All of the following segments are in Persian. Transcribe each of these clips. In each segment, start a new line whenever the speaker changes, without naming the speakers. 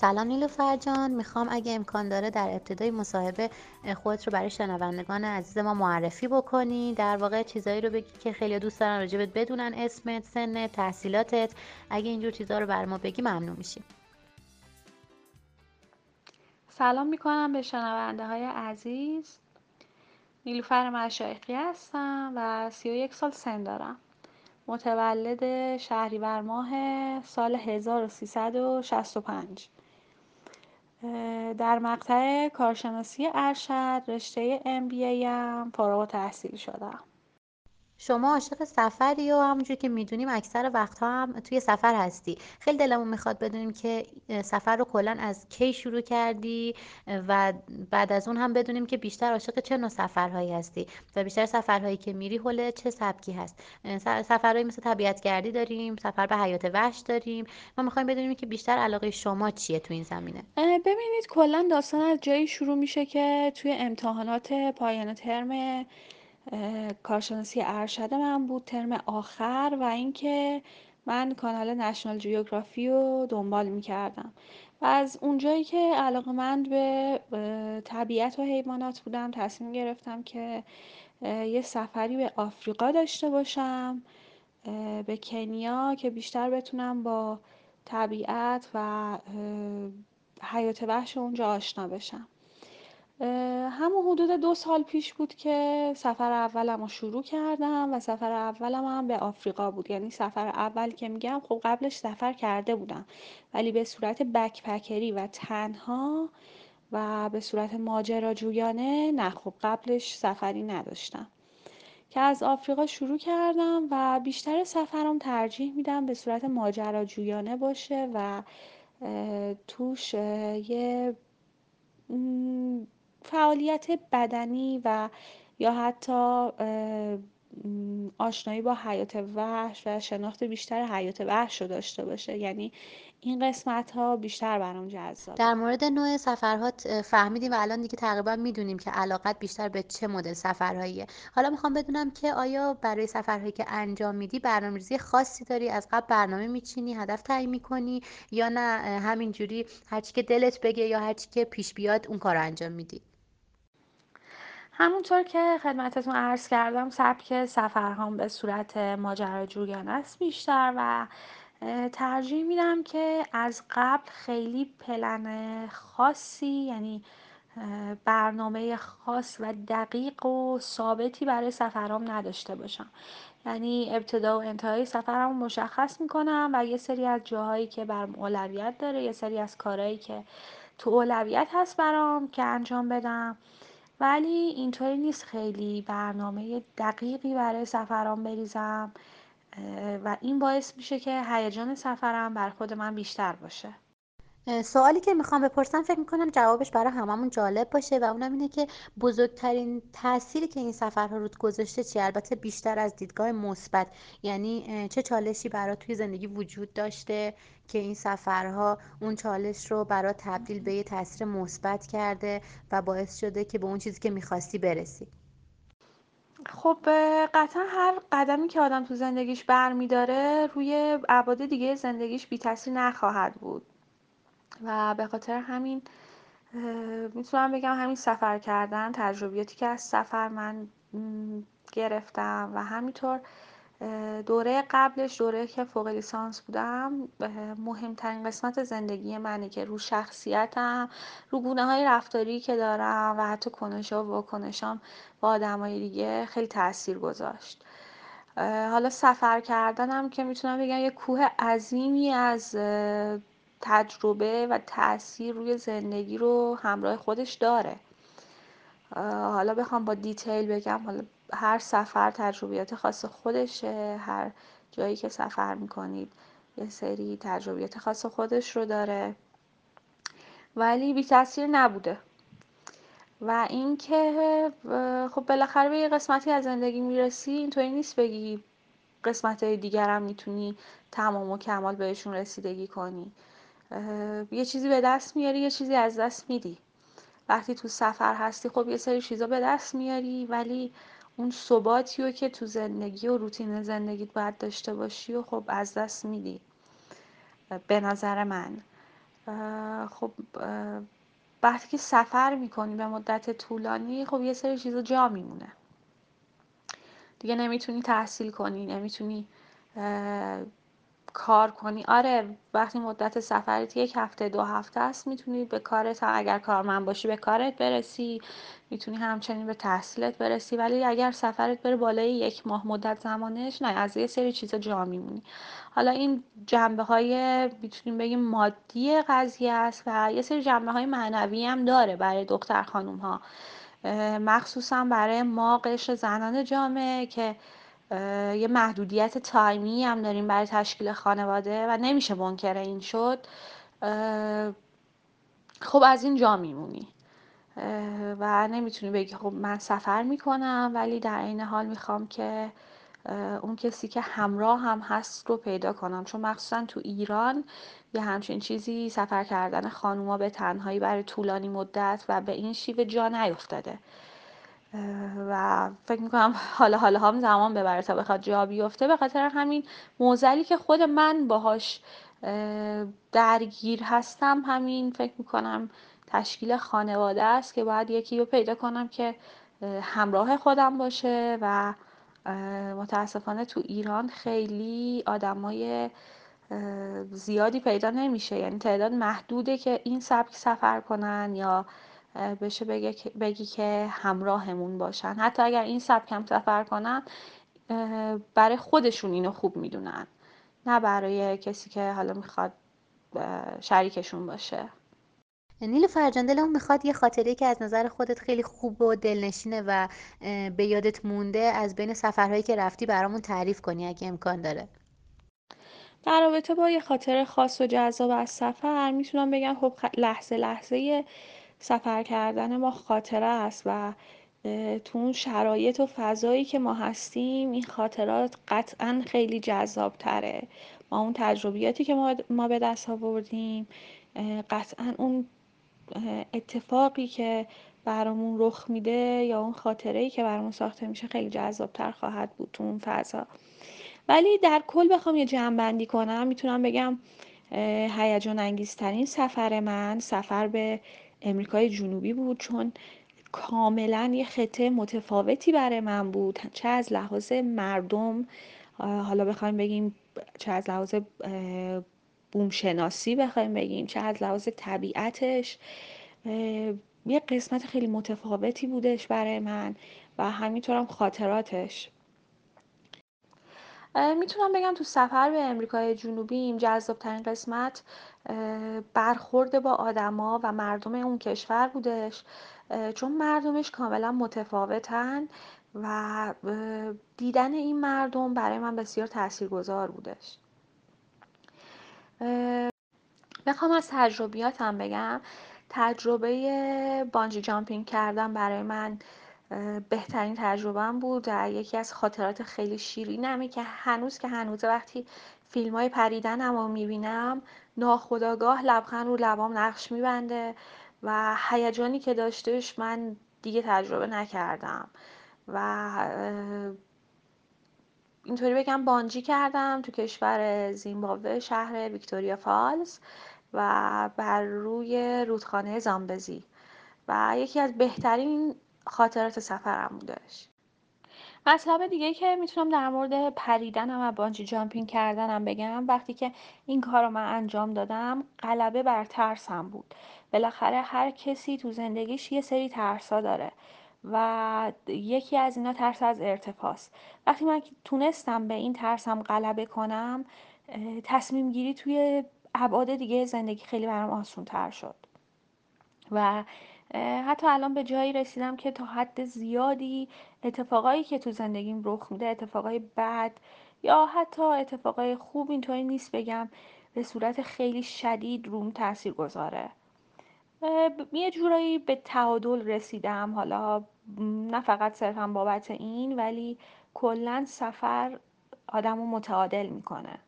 سلام نیلوفر جان می‌خوام اگه امکان داره در ابتدای مصاحبه خودت رو برای شنوندگان عزیز ما معرفی بکنی. در واقع چیزایی رو بگی که خیلی دوست دارن راجبت بدونن اسمت سنت تحصیلاتت. اگه اینجور چیزا رو بر ما بگی ممنون میشیم.
سلام می‌کنم به شنونده های عزیز نیلوفر مشایخی هستم و 31 سال سن دارم. متولد شهریور ماه سال 1365 در مقطع کارشناسی ارشد رشته MBA هم فارغ التحصیل شدم.
شما عاشق سفری و همونجور که می‌دونیم اکثر وقتها هم توی سفر هستی. خیلی دلمون می‌خواد بدونیم که سفر رو کلا از کی شروع کردی و بعد از اون هم بدونیم که بیشتر عاشق چه نوع سفرهایی هستی و بیشتر سفرهایی که میری حول چه سبکی هست. سفرهایی مثل طبیعت گردی داریم سفر به حیات وحش داریم. ما می‌خوایم بدونیم که بیشتر علاقه شما چیه تو این زمینه.
ببینید کلا داستان از جایی شروع میشه که توی امتحانات پایان ترم کارشناسی ارشد من بود ترم آخر و اینکه من کانال نشنال جیوگرافی رو دنبال می‌کردم. و از اونجایی که علاقمند به طبیعت و حیوانات بودم تصمیم گرفتم که یه سفری به آفریقا داشته باشم به کنیا که بیشتر بتونم با طبیعت و حیات وحش اونجا آشنا بشم. همون حدود دو سال پیش بود که سفر اولم رو شروع کردم و سفر اولم هم به آفریقا بود. یعنی سفر اول که میگم خب قبلش سفر کرده بودم. ولی به صورت بکپکری و تنها و به صورت ماجراجویانه نه خب قبلش سفری نداشتم. که از آفریقا شروع کردم و بیشتر سفرم ترجیح میدم به صورت ماجراجویانه باشه و توش یه فعالیت بدنی و یا حتی آشنایی با حیات وحش و شناخت بیشتر حیات وحش رو داشته باشه. یعنی این قسمت ها بیشتر برام جذاب
در مورد نوع سفرهات فهمیدیم و الان دیگه تقریبا می‌دونیم که علاقت بیشتر به چه مدل سفرهاییه. حالا می‌خوام بدونم که آیا برای سفرهایی که انجام میدی برنامه‌ریزی خاصی داری؟ از قبل برنامه میچینی هدف تعیین می‌کنی یا نه؟ همینجوری هرچی که دلت بگه یا هرچی که پیش بیاد اون کار انجام میدی.
همونطور که خدمتتون عرض کردم سبک سفرهام به صورت ماجراجویانه است بیشتر و ترجیح میدم که از قبل خیلی پلن خاصی یعنی برنامه خاص و دقیق و ثابتی برای سفرام نداشته باشم. یعنی ابتدا و انتهای سفرم مشخص می‌کنم و یه سری از جاهایی که برام اولویت داره یه سری از کارهایی که تو اولویت هست برام که انجام بدم. ولی اینطوری نیست خیلی برنامه دقیقی برای سفرام بریزم و این باعث میشه که هیجان سفرم بر خود من بیشتر باشه.
سوالی که می‌خوام بپرسم فکر می‌کنم جوابش برای هممون جالب باشه و اونم اینه که بزرگترین تأثیری که این سفرها رود گذاشته چیه؟ البته بیشتر از دیدگاه مثبت. یعنی چه چالشی برای توی زندگی وجود داشته که این سفرها اون چالش رو برای تبدیل به یه تاثیر مثبت کرده و باعث شده که به اون چیزی که می‌خواستی برسی؟
خب قطعا هر قدمی که آدم تو زندگیش برمیداره روی ابعاد دیگه زندگیش بی تاثیر نخواهد بود. و به خاطر همین می‌تونم بگم همین سفر کردن تجربیاتی که از سفر من گرفتم و همینطور دوره قبلش دوره که فوق لیسانس بودم مهمترین قسمت زندگی منه که رو شخصیتم رو گونه های رفتاری که دارم و حتی کنش و واکنشام با آدمای دیگه خیلی تاثیر گذاشت. حالا سفر کردنم که می‌تونم بگم یه کوه عظیمی از تجربه و تاثیر روی زندگی رو همراه خودش داره. حالا بخوام با دیتیل بگم حالا هر سفر تجربیات خاص خودشه هر جایی که سفر می‌کنید یه سری تجربیات خاص خودش رو داره. ولی بی تاثیر نبوده. و اینکه خب بالاخره به یه قسمتی از زندگی می‌رسی اینطوری نیست بگی قسمت دیگر هم می‌تونی تمام و کمال بهشون رسیدگی کنی. یه چیزی به دست میاری یه چیزی از دست میدی. وقتی تو سفر هستی خب یه سری چیزا به دست میاری ولی اون ثباتی رو که تو زندگی و روتین زندگیت باید داشته باشی و خب از دست میدی. به نظر من. خب وقتی که سفر می‌کنی به مدت طولانی خب یه سری چیزا جا میمونه. دیگه نمی‌تونی تحصیل کنی نمی‌تونی کار کنی. آره وقتی مدت سفرت یک هفته دو هفته است می‌تونی به کارت اگر کارمند باشی به کارت برسی. می‌تونی همچنین به تحصیلت برسی. ولی اگر سفرت بره بالای یک ماه مدت زمانش نه از یه سری چیزا جا میمونی. حالا این جنبه های می‌تونیم بگیم مادی قضیه است و یه سری جنبه های معنوی هم داره برای دختر خانوم ها مخصوصا برای ما قشر زنان جامعه که یه محدودیت تایمی هم داریم برای تشکیل خانواده و نمیشه منکر این شد. خب از این جا میمونی. و نمی‌تونی بگی خب من سفر می‌کنم ولی در این حال می‌خوام که اون کسی که همراه هم هست رو پیدا کنم. چون مخصوصا تو ایران یه همچین چیزی سفر کردن خانوما به تنهایی برای طولانی مدت و به این شیوه جا نیفتاده. و فکر می‌کنم حالا حالا هم زمان ببره تا بخواد جا بیفته. به خاطر همین موزلی که خود من باهاش درگیر هستم همین فکر می‌کنم تشکیل خانواده است که باید یکی رو پیدا کنم که همراه خودم باشه و متاسفانه تو ایران خیلی آدمای زیادی پیدا نمیشه. یعنی تعداد محدوده که این سبک سفر کنن یا بشه بگی که همراهمون باشن. حتی اگر این سبک هم سفر کنن برای خودشون اینو خوب می‌دونن نه برای کسی که حالا می‌خواد شریکشون باشه.
نیل فرجان دلمون می‌خواد یه خاطره که از نظر خودت خیلی خوب و دلنشینه و به یادت مونده از بین سفرهایی که رفتی برامون تعریف کنی اگه امکان داره.
در رابطه با یه خاطره خاص و جذاب از سفر می‌تونم بگم خب لحظه لحظه سفر کردن ما خاطره است و تو اون شرایط و فضایی که ما هستیم این خاطرات قطعا خیلی جذاب تره ما اون تجربیاتی که ما به دست آوردیم قطعا اون اتفاقی که برامون رخ میده یا اون خاطره ای که برامون ساخته میشه خیلی جذابتر خواهد بود تو اون فضا. ولی در کل بخوام یه جمع کنم می‌تونم بگم هیجان انگیزترین سفر من سفر به امریکای جنوبی بود چون کاملا یه خطه متفاوتی برای من بود. چه از لحاظ مردم حالا بخوایم بگیم چه از لحاظ بومشناسی بخوایم بگیم چه از لحاظ طبیعتش یه قسمت خیلی متفاوتی بودش برای من و همینطورم خاطراتش. می‌تونم بگم تو سفر به امریکای جنوبی جذاب ترین قسمت برخورد با آدما و مردم اون کشور بودش. چون مردمش کاملا متفاوتن و دیدن این مردم برای من بسیار تاثیرگذار بودش. بخوام از تجربیاتم بگم. تجربه بانجی جامپینگ کردن برای من بهترین تجربهم بود در یکی از خاطرات خیلی شیرینمی که هنوز که هنوز وقتی فیلم های پریدنم رو می‌بینم ناخداگاه لبخند رو لبام نقش میبنده و هیجانی که داشتش من دیگه تجربه نکردم و اینطوری بگم بانجی کردم تو کشور زیمبابوه شهر ویکتوریا فالز و بر روی رودخانه زامبزی و یکی از بهترین خاطرات سفرم بودش مطلب دیگه که می‌تونم در مورد پریدنم و بانجی جامپینگ کردنم بگم وقتی که این کار رو من انجام دادم غلبه بر ترسم بود. بالاخره هر کسی تو زندگیش یه سری ترسا داره و یکی از اینا ترس از ارتفاعست. وقتی من تونستم به این ترسم غلبه کنم تصمیم گیری توی ابعاد دیگه زندگی خیلی برام آسون تر شد. و حتی الان به جایی رسیدم که تا حد زیادی اتفاقایی که تو زندگیم رخ میده اتفاقای بد یا حتی اتفاقای خوب اینطوری نیست بگم به صورت خیلی شدید روم تاثیر گذاره. یه جورایی به تعادل رسیدم. حالا نه فقط صرفا بابت این ولی کلا سفر آدم رو متعادل می‌کنه.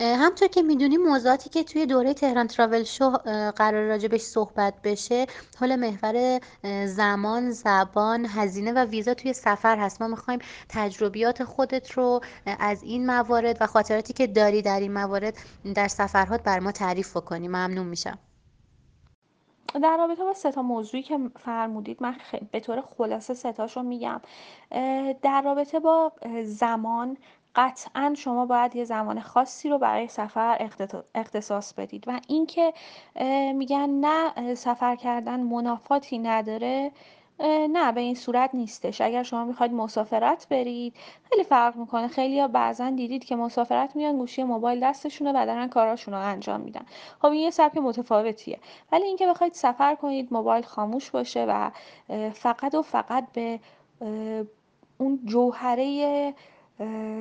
همطور که می‌دونی موضوعاتی که توی دوره تهران تراول شو قرار راجبش صحبت بشه حول محور زمان زبان هزینه و ویزا توی سفر هست. ما می‌خوایم تجربیات خودت رو از این موارد و خاطراتی که داری در این موارد در سفرهات بر ما تعریف بکنی. ممنون میشم.
در رابطه با سه تا موضوعی که فرمودید من. به طور خلاصه سه تاشو میگم. در رابطه با زمان قطعا شما باید یه زمان خاصی رو برای سفر اختصاص بدید و اینکه میگن نه سفر کردن منافاتی نداره نه به این صورت نیستش. اگر شما می‌خواید مسافرت برید خیلی فرق می‌کنه. خیلی ها بعضا دیدید که مسافرت میان گوشی موبایل دستشونه و دارن کاراشون رو انجام میدن. خب این یه سبک متفاوتیه. ولی اینکه بخواید سفر کنید موبایل خاموش باشه و فقط و فقط به اون جوهره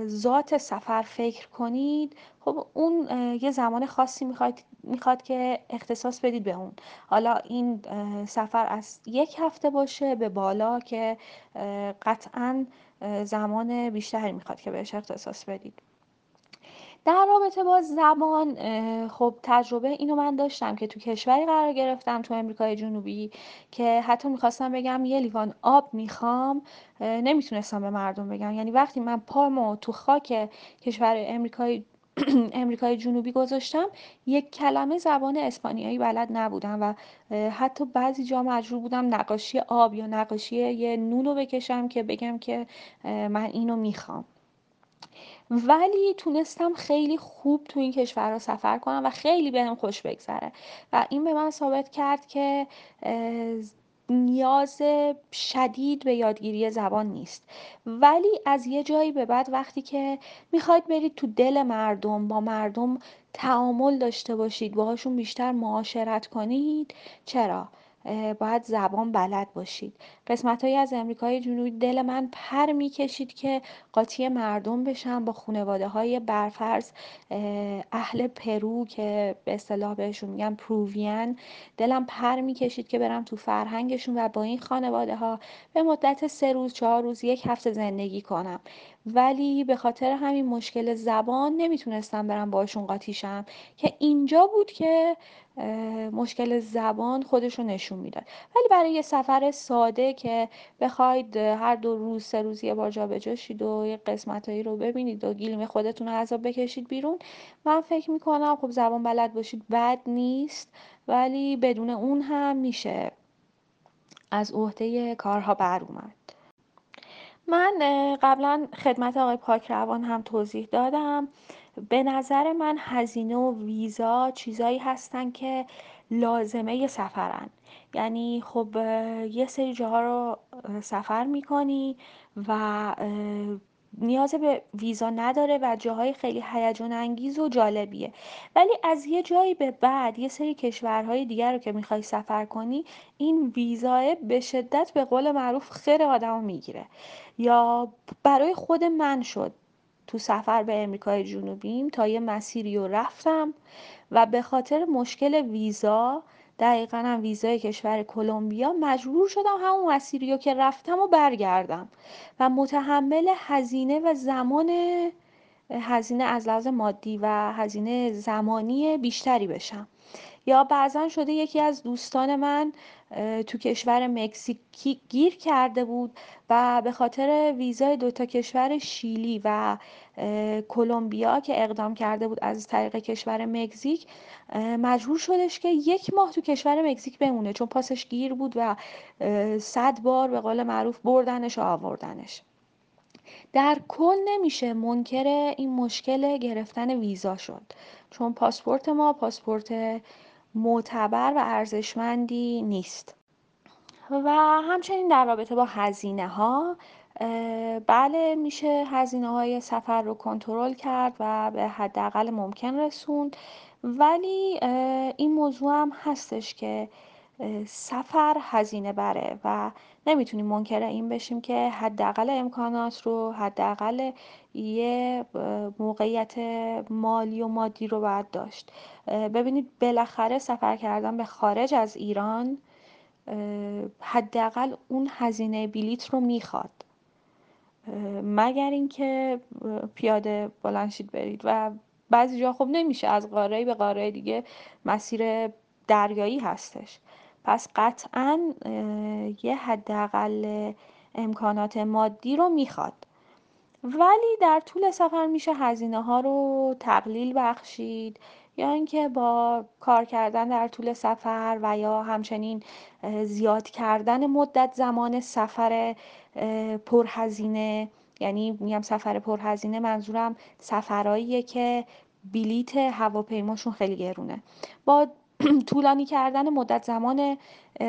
ذات سفر فکر کنید خب اون یه زمان خاصی می‌خواد می‌خواد که اختصاص بدید به اون. حالا این سفر از یک هفته باشه به بالا که قطعا زمان بیشتری می‌خواد که بهش اختصاص بدید. در رابطه با زبان خب تجربه اینو من داشتم که تو کشوری قرار گرفتم تو امریکای جنوبی که حتی می‌خواستم بگم یه لیوان آب می‌خوام نمی‌تونستم به مردم بگم. یعنی وقتی من پامو تو خاک کشور امریکای امریکای جنوبی گذاشتم یک کلمه زبان اسپانیایی بلد نبودم و حتی بعضی جا مجبور بودم نقاشی آب یا نقاشی یه نونو بکشم که بگم که من اینو می‌خوام. ولی تونستم خیلی خوب تو این کشورها سفر کنم و خیلی بهم خوش بگذره. و این به من ثابت کرد که نیاز شدید به یادگیری زبان نیست. ولی از یه جایی به بعد وقتی که می‌خواید برید تو دل مردم با مردم تعامل داشته باشید باهاشون بیشتر معاشرت کنید چرا؟ باید زبان بلد باشید. قسمت هایی از امریکای جنوبی دل من پر می‌کشید که قاطی مردم بشم با خانواده های برفرض اهل پرو که به اصطلاح بهشون میگن Peruvian. دلم پر می‌کشید که برم تو فرهنگشون و با این خانواده ها به مدت سه روز چهار روز یک هفته زندگی کنم. ولی به خاطر همین مشکل زبان نمی‌تونستم برم باشون قاطیشم که اینجا بود که مشکل زبان خودش رو نشون می‌داد. ولی برای یه سفر ساده که بخواید هر دو روز سه روز یه بار جابجا شید و یه قسمتایی رو ببینید و گیلیم خودتون رو عذاب بکشید بیرون من فکر می‌کنم خب زبان بلد باشید بد نیست ولی بدون اون هم میشه از عهده کارها بر اومد. من قبلا خدمت آقای پاکروان هم توضیح دادم. به نظر من هزینه و ویزا چیزایی هستن که لازمه سفرن. یعنی خب یه سری جاها رو سفر می‌کنی و نیاز به ویزا نداره و جاهای خیلی هیجان انگیز و جالبیه. ولی از یه جایی به بعد یه سری کشورهای دیگر رو که می‌خوای سفر کنی این ویزاه به شدت به قول معروف خیر آدمو می‌گیره. یا برای خود من شد. تو سفر به امریکای جنوبیم تا یه مسیری رو رفتم و به خاطر مشکل ویزا دقیقا هم ویزای کشور کلمبیا مجبور شدم همون مسیری رو که رفتم و برگردم و متحمل هزینه و زمان هزینه از لحاظ مادی و هزینه زمانی بیشتری بشم. یا بعضا شده یکی از دوستان من تو کشور مکزیکی گیر کرده بود و به خاطر ویزای دوتا کشور شیلی و کلمبیا که اقدام کرده بود از طریق کشور مکزیک مجبور شدش که یک ماه تو کشور مکزیک بمونه چون پاسش گیر بود و صد بار به قول معروف بردنش و آوردنش. در کل نمیشه منکر این مشکل گرفتن ویزا شد. چون پاسپورت ما پاسپورت معتبر و ارزشمندی نیست. و همچنین در رابطه با هزینه ها بله میشه هزینه های سفر رو کنترل کرد و به حداقل ممکن رسوند. ولی این موضوع هم هستش که سفر هزینه بره و نمی‌تونیم منکر این بشیم که حداقل امکانات رو حداقل یه موقعیت مالی و مادی رو باید داشت. ببینید بالاخره سفر کردن به خارج از ایران حداقل اون هزینه بلیط رو می‌خواد. مگر اینکه پیاده بلنشید برید و بعضی جا خب نمیشه از قاره به قاره دیگه مسیر دریایی هستش. پس قطعا یه حداقل امکانات مادی رو می‌خواد. ولی در طول سفر میشه هزینه ها رو تقلیل بخشید یا اینکه با کار کردن در طول سفر و یا همچنین زیاد کردن مدت زمان سفر پرهزینه. یعنی میگم سفر پرهزینه منظورم سفرهاییه که بلیت هواپیماشون خیلی گرونه. با طولانی کردن مدت زمان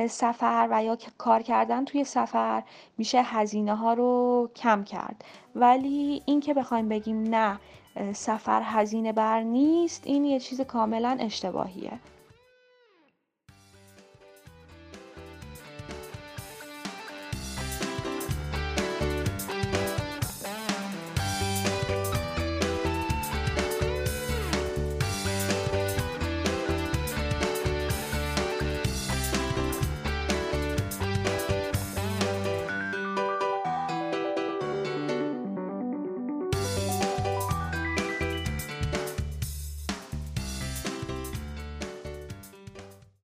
سفر و یا کار کردن توی سفر میشه هزینه ها رو کم کرد. ولی اینکه بخوایم بگیم نه سفر هزینه بر نیست این یه چیز کاملا اشتباهیه.